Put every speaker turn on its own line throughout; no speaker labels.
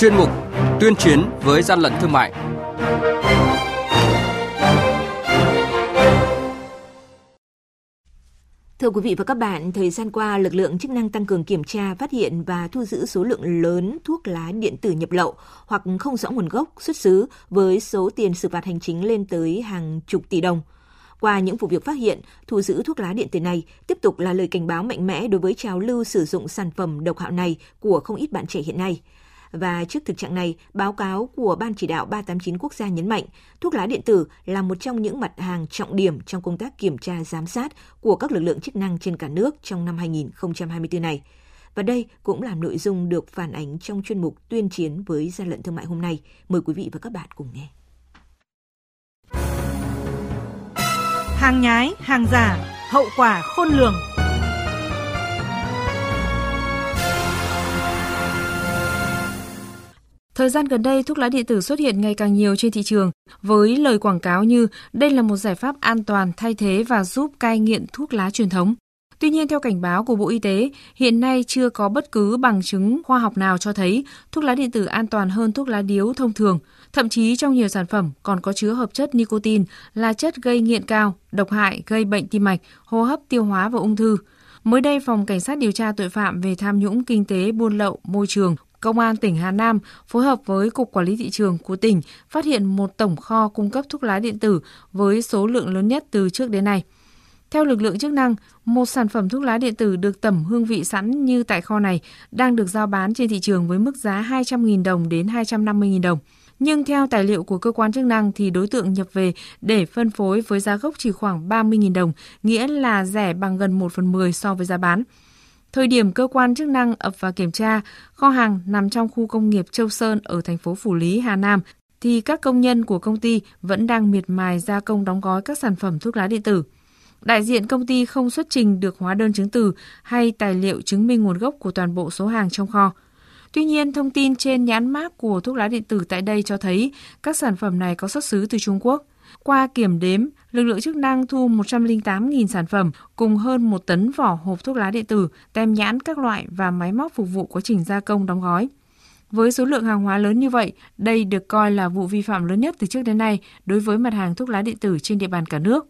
chuyên mục Tuyên chiến với gian lận thương mại.
Thưa quý vị và các bạn, thời gian qua, lực lượng chức năng tăng cường kiểm tra, phát hiện và thu giữ số lượng lớn thuốc lá điện tử nhập lậu hoặc không rõ nguồn gốc, xuất xứ với số tiền xử phạt hành chính lên tới hàng chục tỷ đồng. Qua những vụ việc phát hiện, thu giữ thuốc lá điện tử này tiếp tục là lời cảnh báo mạnh mẽ đối với trào lưu sử dụng sản phẩm độc hại này của không ít bạn trẻ hiện nay. Và trước thực trạng này, báo cáo của Ban chỉ đạo 389 quốc gia nhấn mạnh, thuốc lá điện tử là một trong những mặt hàng trọng điểm trong công tác kiểm tra giám sát của các lực lượng chức năng trên cả nước trong năm 2024 này. Và đây cũng là nội dung được phản ánh trong chuyên mục tuyên chiến với gian lận thương mại hôm nay. Mời quý vị và các bạn cùng nghe.
Hàng nhái, hàng giả, hậu quả khôn lường.
Thời gian gần đây, thuốc lá điện tử xuất hiện ngày càng nhiều trên thị trường với lời quảng cáo như đây là một giải pháp an toàn thay thế và giúp cai nghiện thuốc lá truyền thống. Tuy nhiên, theo cảnh báo của Bộ Y tế, hiện nay chưa có bất cứ bằng chứng khoa học nào cho thấy thuốc lá điện tử an toàn hơn thuốc lá điếu thông thường. Thậm chí trong nhiều sản phẩm còn có chứa hợp chất nicotine là chất gây nghiện cao, độc hại, gây bệnh tim mạch, hô hấp, tiêu hóa và ung thư. Mới đây, Phòng Cảnh sát điều tra tội phạm về tham nhũng kinh tế buôn lậu môi trường Công an tỉnh Hà Nam phối hợp với Cục Quản lý Thị trường của tỉnh phát hiện một tổng kho cung cấp thuốc lá điện tử với số lượng lớn nhất từ trước đến nay. Theo lực lượng chức năng, một sản phẩm thuốc lá điện tử được tẩm hương vị sẵn như tại kho này đang được giao bán trên thị trường với mức giá 200.000 đồng đến 250.000 đồng. Nhưng theo tài liệu của cơ quan chức năng thì đối tượng nhập về để phân phối với giá gốc chỉ khoảng 30.000 đồng, nghĩa là rẻ bằng gần 1 phần 10 so với giá bán. Thời điểm cơ quan chức năng ập vào kiểm tra, kho hàng nằm trong khu công nghiệp Châu Sơn ở thành phố Phủ Lý, Hà Nam, thì các công nhân của công ty vẫn đang miệt mài gia công đóng gói các sản phẩm thuốc lá điện tử. Đại diện công ty không xuất trình được hóa đơn chứng từ hay tài liệu chứng minh nguồn gốc của toàn bộ số hàng trong kho. Tuy nhiên, thông tin trên nhãn mác của thuốc lá điện tử tại đây cho thấy các sản phẩm này có xuất xứ từ Trung Quốc. Qua kiểm đếm, lực lượng chức năng thu 108.000 sản phẩm cùng hơn 1 tấn vỏ hộp thuốc lá điện tử, tem nhãn các loại và máy móc phục vụ quá trình gia công đóng gói. Với số lượng hàng hóa lớn như vậy, đây được coi là vụ vi phạm lớn nhất từ trước đến nay đối với mặt hàng thuốc lá điện tử trên địa bàn cả nước.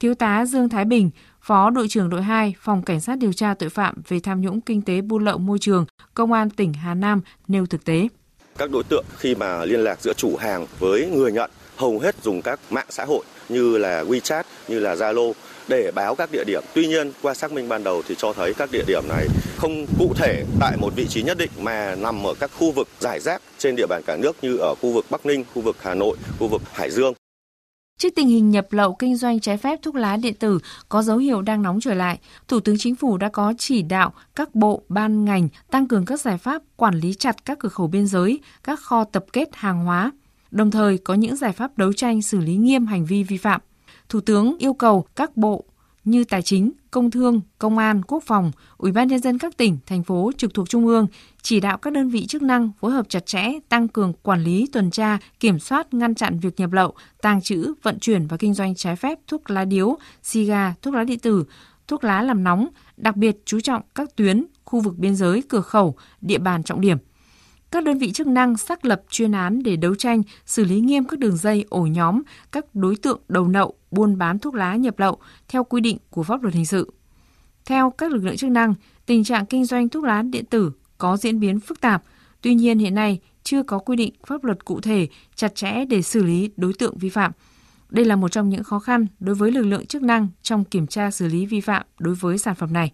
Thiếu tá Dương Thái Bình, Phó đội trưởng đội 2, Phòng Cảnh sát điều tra tội phạm về tham nhũng kinh tế buôn lậu môi trường, Công an tỉnh Hà Nam nêu thực tế.
Các đối tượng khi mà liên lạc giữa chủ hàng với người nhận hầu hết dùng các mạng xã hội như là WeChat, như là Zalo để báo các địa điểm. Tuy nhiên, qua xác minh ban đầu thì cho thấy các địa điểm này không cụ thể tại một vị trí nhất định mà nằm ở các khu vực giải rác trên địa bàn cả nước như ở khu vực Bắc Ninh, khu vực Hà Nội, khu vực Hải Dương.
Trước tình hình nhập lậu kinh doanh trái phép thuốc lá điện tử có dấu hiệu đang nóng trở lại, Thủ tướng Chính phủ đã có chỉ đạo các bộ, ban ngành tăng cường các giải pháp quản lý chặt các cửa khẩu biên giới, các kho tập kết hàng hóa, đồng thời có những giải pháp đấu tranh xử lý nghiêm hành vi vi phạm. Thủ tướng yêu cầu các bộ như Tài chính, Công thương, Công an, Quốc phòng, Ủy ban nhân dân các tỉnh, thành phố trực thuộc trung ương chỉ đạo các đơn vị chức năng phối hợp chặt chẽ, tăng cường quản lý, tuần tra, kiểm soát, ngăn chặn việc nhập lậu, tàng trữ, vận chuyển và kinh doanh trái phép thuốc lá điếu, xì gà, thuốc lá điện tử, thuốc lá làm nóng, đặc biệt chú trọng các tuyến, khu vực biên giới, cửa khẩu, địa bàn trọng điểm – các đơn vị chức năng xác lập chuyên án để đấu tranh, xử lý nghiêm các đường dây, ổ nhóm, các đối tượng đầu nậu, buôn bán thuốc lá nhập lậu theo quy định của pháp luật hình sự. Theo các lực lượng chức năng, tình trạng kinh doanh thuốc lá điện tử có diễn biến phức tạp, tuy nhiên hiện nay chưa có quy định pháp luật cụ thể, chặt chẽ để xử lý đối tượng vi phạm. Đây là một trong những khó khăn đối với lực lượng chức năng trong kiểm tra xử lý vi phạm đối với sản phẩm này.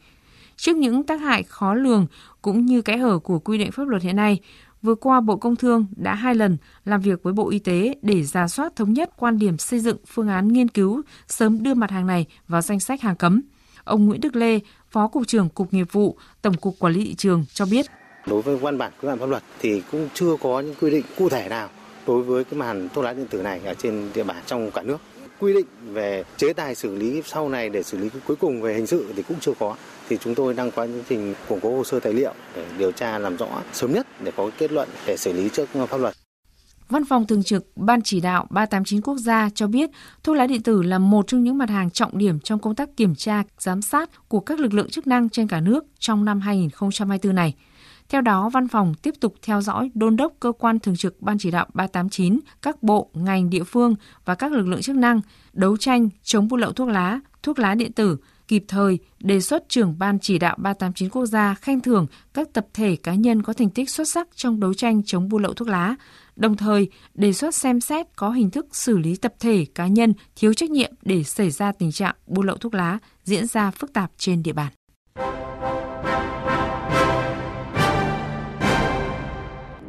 Trước những tác hại khó lường cũng như kẽ hở của quy định pháp luật hiện nay, Vừa qua, Bộ Công Thương đã hai lần làm việc với Bộ Y tế để ra soát thống nhất quan điểm xây dựng phương án nghiên cứu sớm đưa mặt hàng này vào danh sách hàng cấm. Ông Nguyễn Đức Lê, Phó Cục trưởng Cục Nghiệp vụ, Tổng cục Quản lý thị trường cho biết.
Đối với văn bản quy phạm pháp luật thì cũng chưa có những quy định cụ thể nào đối với cái màn thuốc lá điện tử này ở trên địa bàn trong cả nước quy định về chế tài xử lý sau này để xử lý cuối cùng về hình sự thì cũng chưa có thì chúng tôi đang có những trình củng cố hồ sơ tài liệu để điều tra làm rõ sớm nhất để có kết luận để xử lý trước pháp luật.
Văn phòng Thường trực Ban Chỉ đạo 389 Quốc gia cho biết thuốc lá điện tử là một trong những mặt hàng trọng điểm trong công tác kiểm tra, giám sát của các lực lượng chức năng trên cả nước trong năm 2024 này. Theo đó, văn phòng tiếp tục theo dõi đôn đốc cơ quan thường trực Ban chỉ đạo 389, các bộ, ngành, địa phương và các lực lượng chức năng đấu tranh chống buôn lậu thuốc lá, thuốc lá điện tử, kịp thời đề xuất trưởng ban chỉ đạo 389 quốc gia khen thưởng các tập thể cá nhân có thành tích xuất sắc trong đấu tranh chống buôn lậu thuốc lá, đồng thời đề xuất xem xét có hình thức xử lý tập thể cá nhân thiếu trách nhiệm để xảy ra tình trạng buôn lậu thuốc lá diễn ra phức tạp trên địa bàn.